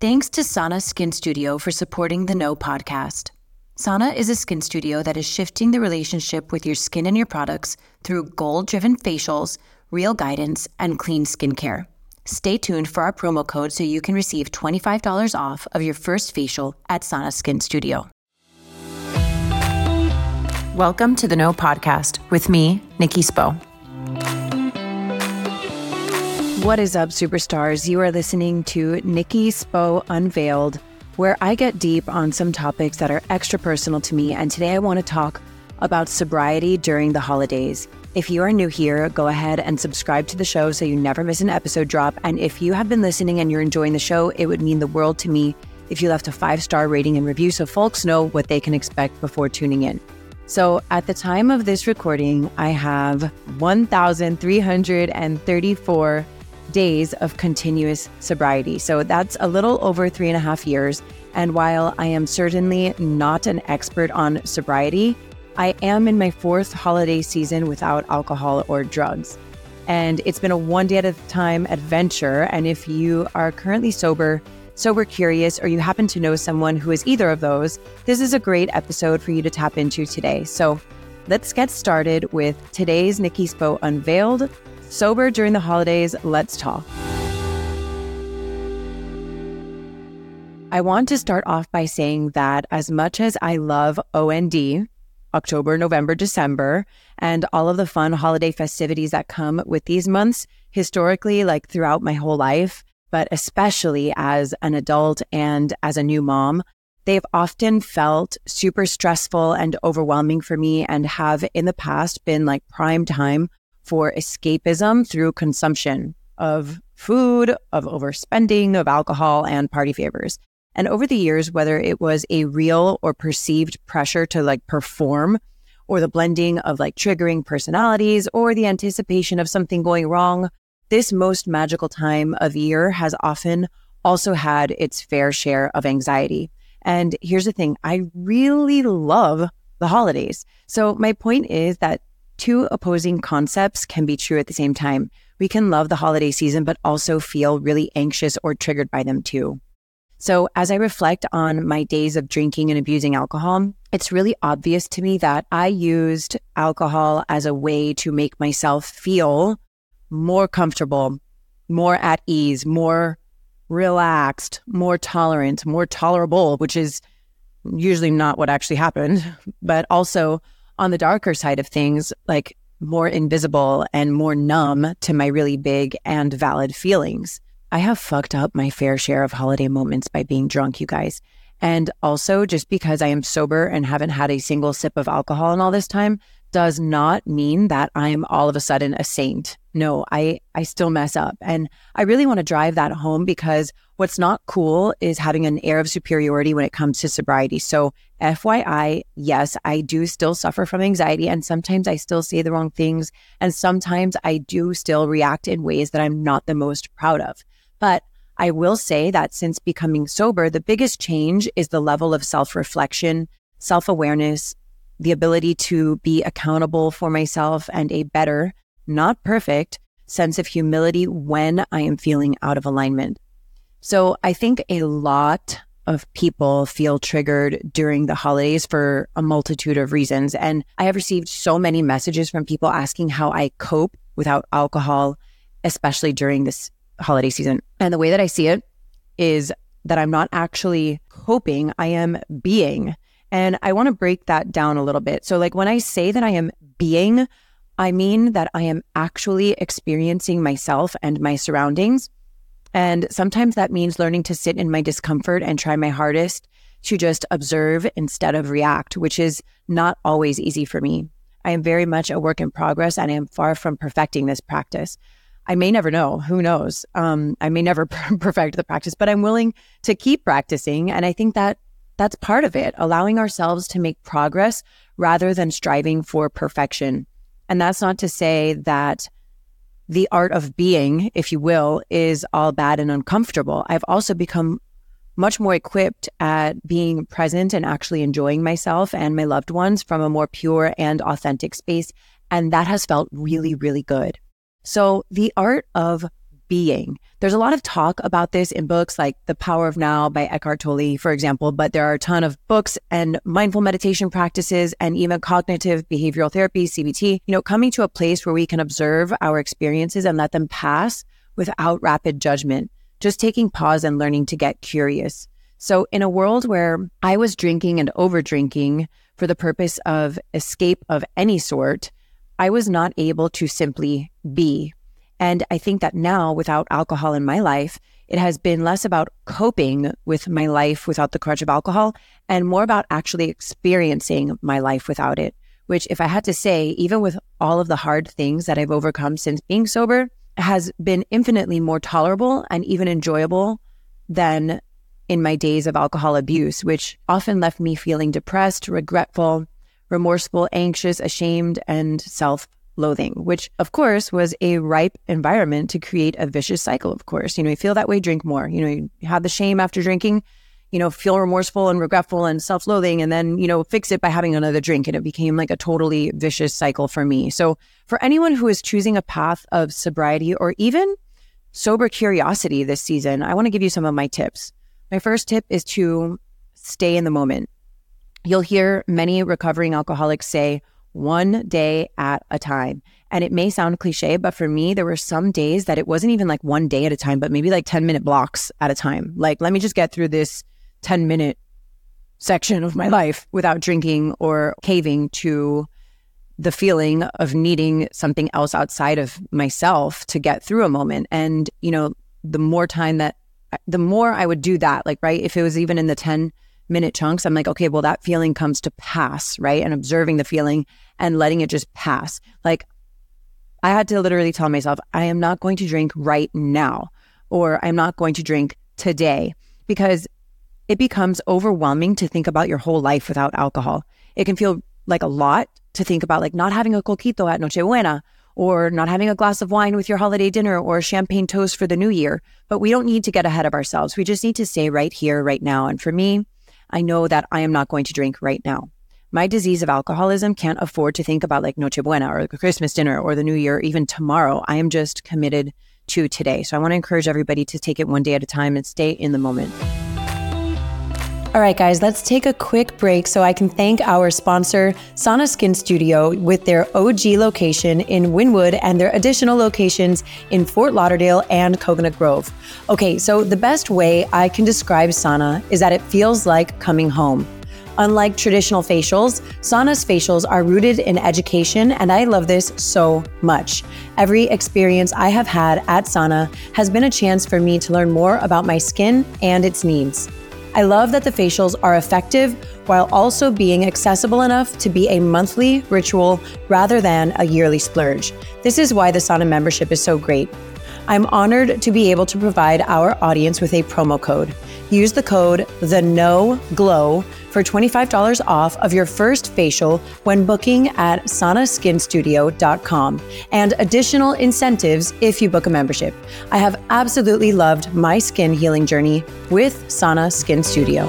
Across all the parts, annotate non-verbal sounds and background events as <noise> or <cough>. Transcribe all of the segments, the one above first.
Thanks to Sana Skin Studio for supporting the No podcast. Sana is a skin studio that is shifting the relationship with your skin and your products through goal driven facials, real guidance, and clean skincare. Stay tuned for our promo code so you can receive $25 off of your first facial at Sana Skin Studio. Welcome to the No Podcast with me, Nikki Spo. What is up, superstars? You are listening to Nikki Spo Unveiled where I get deep on some topics that are extra personal to me. And today I want to talk about sobriety during the holidays. If you are new here, go ahead and subscribe to the show so you never miss an episode drop. And if you have been listening and you're enjoying the show, it would mean the world to me if you left a five star rating and review so folks know what they can expect before tuning in. So, at the time of this recording, I have 1,334 days of continuous sobriety. So that's a little over three and a half years. And while I am certainly not an expert on sobriety, I am in my fourth holiday season without alcohol or drugs. And it's been a one day at a time adventure. And if you are currently sober, sober curious, or you happen to know someone who is either of those, this is a great episode for you to tap into today. So let's get started with today's Nikki Spo Unveiled Sober during the holidays, let's talk. I want to start off by saying that as much as I love OND, October, November, December, and all of the fun holiday festivities that come with these months, historically, like throughout my whole life, but especially as an adult and as a new mom, they've often felt super stressful and overwhelming for me and have in the past been like prime time for escapism through consumption of food, of overspending, of alcohol, and party favors. And over the years, whether it was a real or perceived pressure to like perform, or the blending of like triggering personalities, or the anticipation of something going wrong, this most magical time of year has often also had its fair share of anxiety. And here's the thing I really love the holidays. So, my point is that two opposing concepts can be true at the same time. We can love the holiday season, but also feel really anxious or triggered by them too. So, as I reflect on my days of drinking and abusing alcohol, it's really obvious to me that I used alcohol as a way to make myself feel more comfortable, more at ease, more relaxed, more tolerant, more tolerable, which is usually not what actually happened, <laughs> but also on the darker side of things, like more invisible and more numb to my really big and valid feelings. I have fucked up my fair share of holiday moments by being drunk, you guys. And also, just because I am sober and haven't had a single sip of alcohol in all this time does not mean that I'm all of a sudden a saint. No, I, I still mess up. And I really want to drive that home because what's not cool is having an air of superiority when it comes to sobriety. So, FYI, yes, I do still suffer from anxiety and sometimes I still say the wrong things. And sometimes I do still react in ways that I'm not the most proud of. But I will say that since becoming sober, the biggest change is the level of self reflection, self awareness, the ability to be accountable for myself and a better, not perfect, sense of humility when I am feeling out of alignment. So I think a lot of people feel triggered during the holidays for a multitude of reasons. And I have received so many messages from people asking how I cope without alcohol, especially during this holiday season. And the way that I see it is that I'm not actually coping, I am being. And I want to break that down a little bit. So, like when I say that I am being, I mean that I am actually experiencing myself and my surroundings. And sometimes that means learning to sit in my discomfort and try my hardest to just observe instead of react, which is not always easy for me. I am very much a work in progress and I am far from perfecting this practice. I may never know. Who knows? Um, I may never <laughs> perfect the practice, but I'm willing to keep practicing. And I think that that's part of it, allowing ourselves to make progress rather than striving for perfection. And that's not to say that the art of being, if you will, is all bad and uncomfortable. I've also become much more equipped at being present and actually enjoying myself and my loved ones from a more pure and authentic space. And that has felt really, really good. So the art of being. There's a lot of talk about this in books like The Power of Now by Eckhart Tolle, for example, but there are a ton of books and mindful meditation practices and even cognitive behavioral therapy, CBT, you know, coming to a place where we can observe our experiences and let them pass without rapid judgment, just taking pause and learning to get curious. So in a world where I was drinking and over drinking for the purpose of escape of any sort, I was not able to simply be. And I think that now, without alcohol in my life, it has been less about coping with my life without the crutch of alcohol and more about actually experiencing my life without it. Which, if I had to say, even with all of the hard things that I've overcome since being sober, has been infinitely more tolerable and even enjoyable than in my days of alcohol abuse, which often left me feeling depressed, regretful, remorseful, anxious, ashamed, and self loathing, which of course was a ripe environment to create a vicious cycle. Of course, you know, you feel that way, drink more. You know, you have the shame after drinking, you know, feel remorseful and regretful and self loathing, and then, you know, fix it by having another drink. And it became like a totally vicious cycle for me. So, for anyone who is choosing a path of sobriety or even sober curiosity this season, I want to give you some of my tips. My first tip is to stay in the moment. You'll hear many recovering alcoholics say, one day at a time. And it may sound cliche, but for me, there were some days that it wasn't even like one day at a time, but maybe like 10 minute blocks at a time. Like, let me just get through this 10 minute section of my life without drinking or caving to the feeling of needing something else outside of myself to get through a moment. And, you know, the more time that the more I would do that, like, right, if it was even in the 10 minute chunks, I'm like, okay, well, that feeling comes to pass, right? And observing the feeling and letting it just pass. Like, I had to literally tell myself, I am not going to drink right now, or I'm not going to drink today because it becomes overwhelming to think about your whole life without alcohol. It can feel like a lot to think about, like not having a coquito at Nochebuena or not having a glass of wine with your holiday dinner or champagne toast for the new year. But we don't need to get ahead of ourselves. We just need to stay right here, right now. And for me, I know that I am not going to drink right now. My disease of alcoholism can't afford to think about like Noche Buena or Christmas dinner or the new year, even tomorrow. I am just committed to today. So I want to encourage everybody to take it one day at a time and stay in the moment. All right, guys, let's take a quick break so I can thank our sponsor, Sana Skin Studio, with their OG location in Wynwood and their additional locations in Fort Lauderdale and Coconut Grove. Okay, so the best way I can describe Sana is that it feels like coming home. Unlike traditional facials, Sana's facials are rooted in education, and I love this so much. Every experience I have had at Sana has been a chance for me to learn more about my skin and its needs. I love that the facials are effective while also being accessible enough to be a monthly ritual rather than a yearly splurge. This is why the Sana membership is so great. I'm honored to be able to provide our audience with a promo code. Use the code the no glow for $25 off of your first facial when booking at sanaskinstudio.com and additional incentives if you book a membership. I have absolutely loved my skin healing journey with Sana Skin Studio.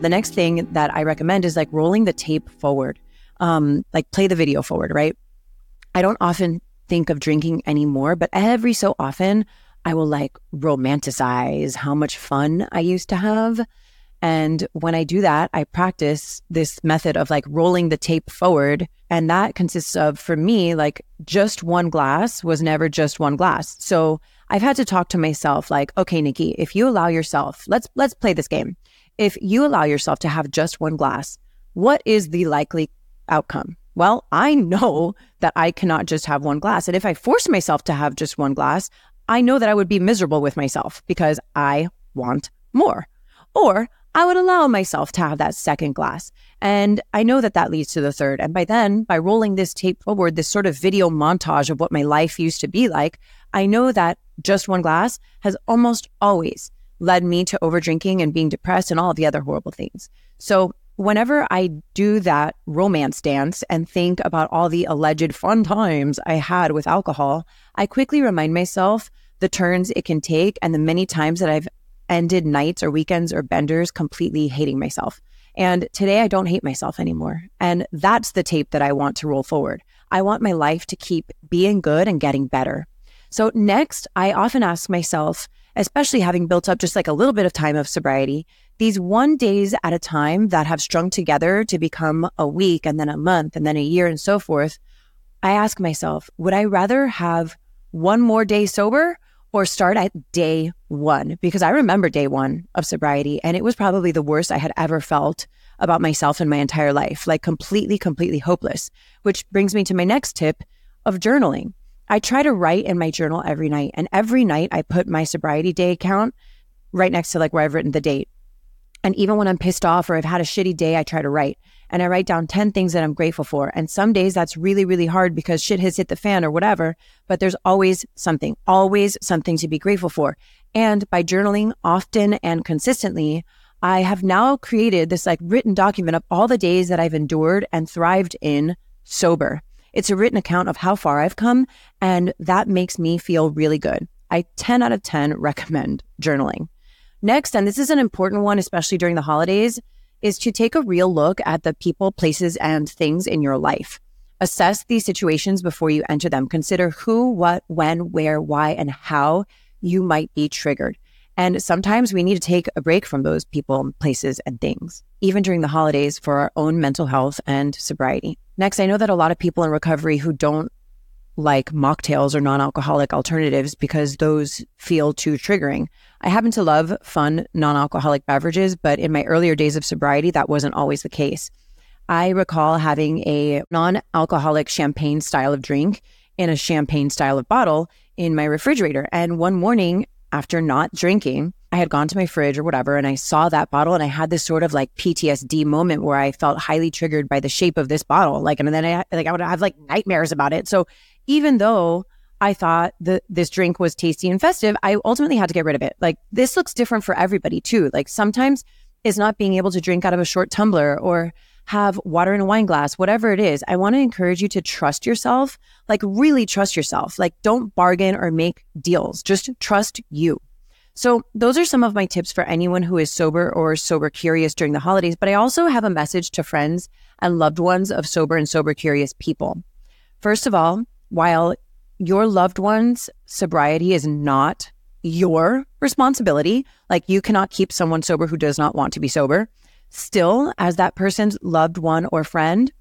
The next thing that I recommend is like rolling the tape forward. Um, like play the video forward, right? I don't often think of drinking anymore, but every so often I will like romanticize how much fun I used to have. And when I do that, I practice this method of like rolling the tape forward. And that consists of, for me, like just one glass was never just one glass. So I've had to talk to myself like, okay, Nikki, if you allow yourself, let's, let's play this game. If you allow yourself to have just one glass, what is the likely outcome? Well, I know that I cannot just have one glass. And if I force myself to have just one glass, I know that I would be miserable with myself because I want more. Or I would allow myself to have that second glass. And I know that that leads to the third. And by then, by rolling this tape forward, this sort of video montage of what my life used to be like, I know that just one glass has almost always led me to overdrinking and being depressed and all of the other horrible things. So whenever I do that romance dance and think about all the alleged fun times I had with alcohol, I quickly remind myself the turns it can take and the many times that I've ended nights or weekends or benders completely hating myself. And today I don't hate myself anymore. And that's the tape that I want to roll forward. I want my life to keep being good and getting better. So, next, I often ask myself, especially having built up just like a little bit of time of sobriety, these one days at a time that have strung together to become a week and then a month and then a year and so forth, I ask myself, would I rather have one more day sober or start at day one? Because I remember day one of sobriety and it was probably the worst I had ever felt about myself in my entire life, like completely, completely hopeless, which brings me to my next tip of journaling. I try to write in my journal every night and every night I put my sobriety day count right next to like where I've written the date. And even when I'm pissed off or I've had a shitty day, I try to write and I write down 10 things that I'm grateful for. And some days that's really, really hard because shit has hit the fan or whatever, but there's always something, always something to be grateful for. And by journaling often and consistently, I have now created this like written document of all the days that I've endured and thrived in sober. It's a written account of how far I've come, and that makes me feel really good. I 10 out of 10 recommend journaling. Next, and this is an important one, especially during the holidays, is to take a real look at the people, places, and things in your life. Assess these situations before you enter them. Consider who, what, when, where, why, and how you might be triggered. And sometimes we need to take a break from those people, places, and things, even during the holidays for our own mental health and sobriety. Next, I know that a lot of people in recovery who don't like mocktails or non alcoholic alternatives because those feel too triggering. I happen to love fun non alcoholic beverages, but in my earlier days of sobriety, that wasn't always the case. I recall having a non alcoholic champagne style of drink in a champagne style of bottle in my refrigerator. And one morning after not drinking, I had gone to my fridge or whatever, and I saw that bottle, and I had this sort of like PTSD moment where I felt highly triggered by the shape of this bottle. Like, and then I like I would have like nightmares about it. So even though I thought that this drink was tasty and festive, I ultimately had to get rid of it. Like this looks different for everybody too. Like sometimes it's not being able to drink out of a short tumbler or have water in a wine glass, whatever it is. I want to encourage you to trust yourself, like really trust yourself. Like don't bargain or make deals. Just trust you. So those are some of my tips for anyone who is sober or sober curious during the holidays. But I also have a message to friends and loved ones of sober and sober curious people. First of all, while your loved one's sobriety is not your responsibility, like you cannot keep someone sober who does not want to be sober, still, as that person's loved one or friend,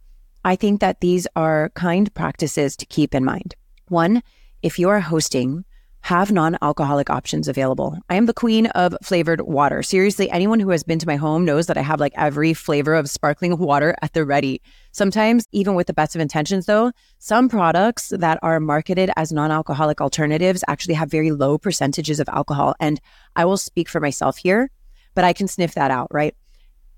I think that these are kind practices to keep in mind. One, if you are hosting have non alcoholic options available. I am the queen of flavored water. Seriously, anyone who has been to my home knows that I have like every flavor of sparkling water at the ready. Sometimes, even with the best of intentions, though, some products that are marketed as non alcoholic alternatives actually have very low percentages of alcohol. And I will speak for myself here, but I can sniff that out, right?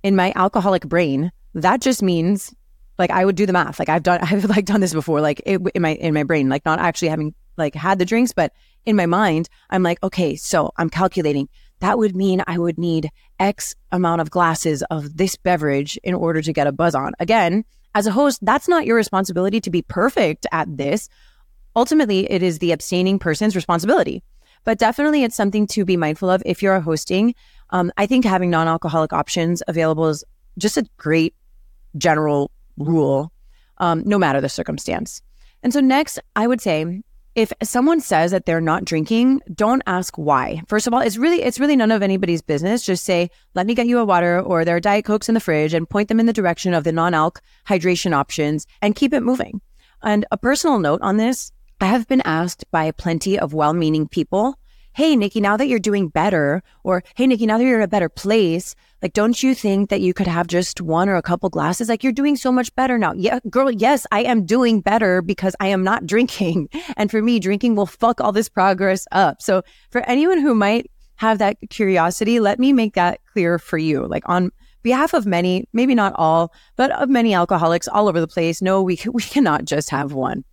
In my alcoholic brain, that just means like I would do the math. Like I've done, <laughs> I've like done this before, like it, in my in my brain, like not actually having like had the drinks, but in my mind, I'm like, okay, so I'm calculating. That would mean I would need X amount of glasses of this beverage in order to get a buzz on. Again, as a host, that's not your responsibility to be perfect at this. Ultimately, it is the abstaining person's responsibility. But definitely, it's something to be mindful of if you're hosting. Um, I think having non alcoholic options available is just a great general rule, um, no matter the circumstance. And so, next, I would say if someone says that they're not drinking, don't ask why. First of all, it's really it's really none of anybody's business. Just say, "Let me get you a water," or there are diet cokes in the fridge, and point them in the direction of the non-alc hydration options, and keep it moving. And a personal note on this: I have been asked by plenty of well-meaning people hey, Nikki, now that you're doing better, or hey, Nikki, now that you're in a better place, like, don't you think that you could have just one or a couple glasses? Like, you're doing so much better now. Yeah, girl, yes, I am doing better because I am not <laughs> drinking. And for me, drinking will fuck all this progress up. So for anyone who might have that curiosity, let me make that clear for you. Like, on behalf of many, maybe not all, but of many alcoholics all over the place, no, we, <laughs> we cannot just have one.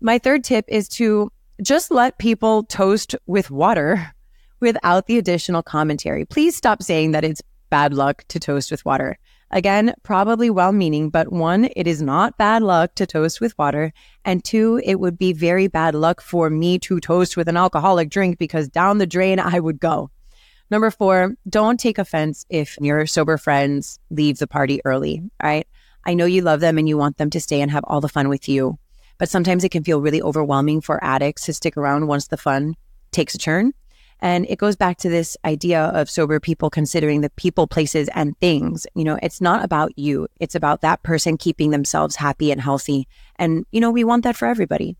My third tip is to just let people toast with water without the additional commentary. Please stop saying that it's bad luck to toast with water. Again, probably well meaning, but one, it is not bad luck to toast with water. And two, it would be very bad luck for me to toast with an alcoholic drink because down the drain I would go. Number four, don't take offense if your sober friends leave the party early, right? I know you love them and you want them to stay and have all the fun with you. But sometimes it can feel really overwhelming for addicts to stick around once the fun takes a turn. And it goes back to this idea of sober people considering the people, places, and things. You know, it's not about you, it's about that person keeping themselves happy and healthy. And, you know, we want that for everybody.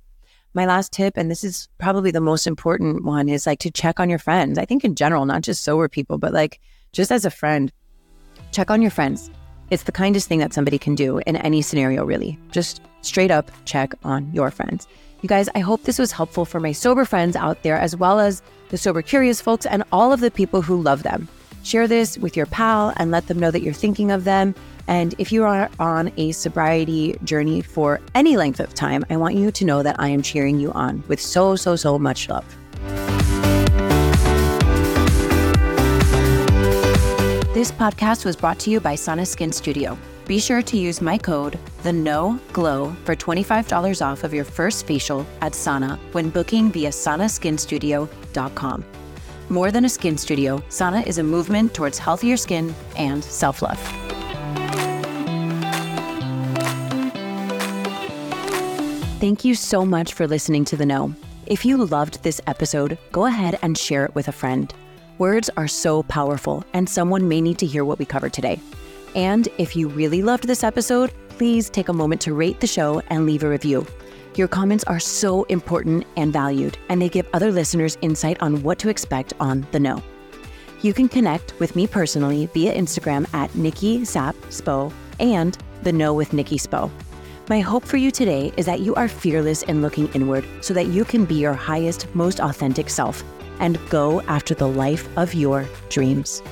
My last tip, and this is probably the most important one, is like to check on your friends. I think in general, not just sober people, but like just as a friend, check on your friends. It's the kindest thing that somebody can do in any scenario, really. Just straight up check on your friends. You guys, I hope this was helpful for my sober friends out there, as well as the sober curious folks and all of the people who love them. Share this with your pal and let them know that you're thinking of them. And if you are on a sobriety journey for any length of time, I want you to know that I am cheering you on with so, so, so much love. This podcast was brought to you by Sana Skin Studio. Be sure to use my code, the No Glow, for $25 off of your first facial at Sana when booking via sanaskinstudio.com. More than a skin studio, Sana is a movement towards healthier skin and self love. Thank you so much for listening to The No. If you loved this episode, go ahead and share it with a friend. Words are so powerful, and someone may need to hear what we covered today. And if you really loved this episode, please take a moment to rate the show and leave a review. Your comments are so important and valued, and they give other listeners insight on what to expect on The No. You can connect with me personally via Instagram at Nikki Sap Spo and The No with Nikki Spo. My hope for you today is that you are fearless in looking inward so that you can be your highest, most authentic self and go after the life of your dreams.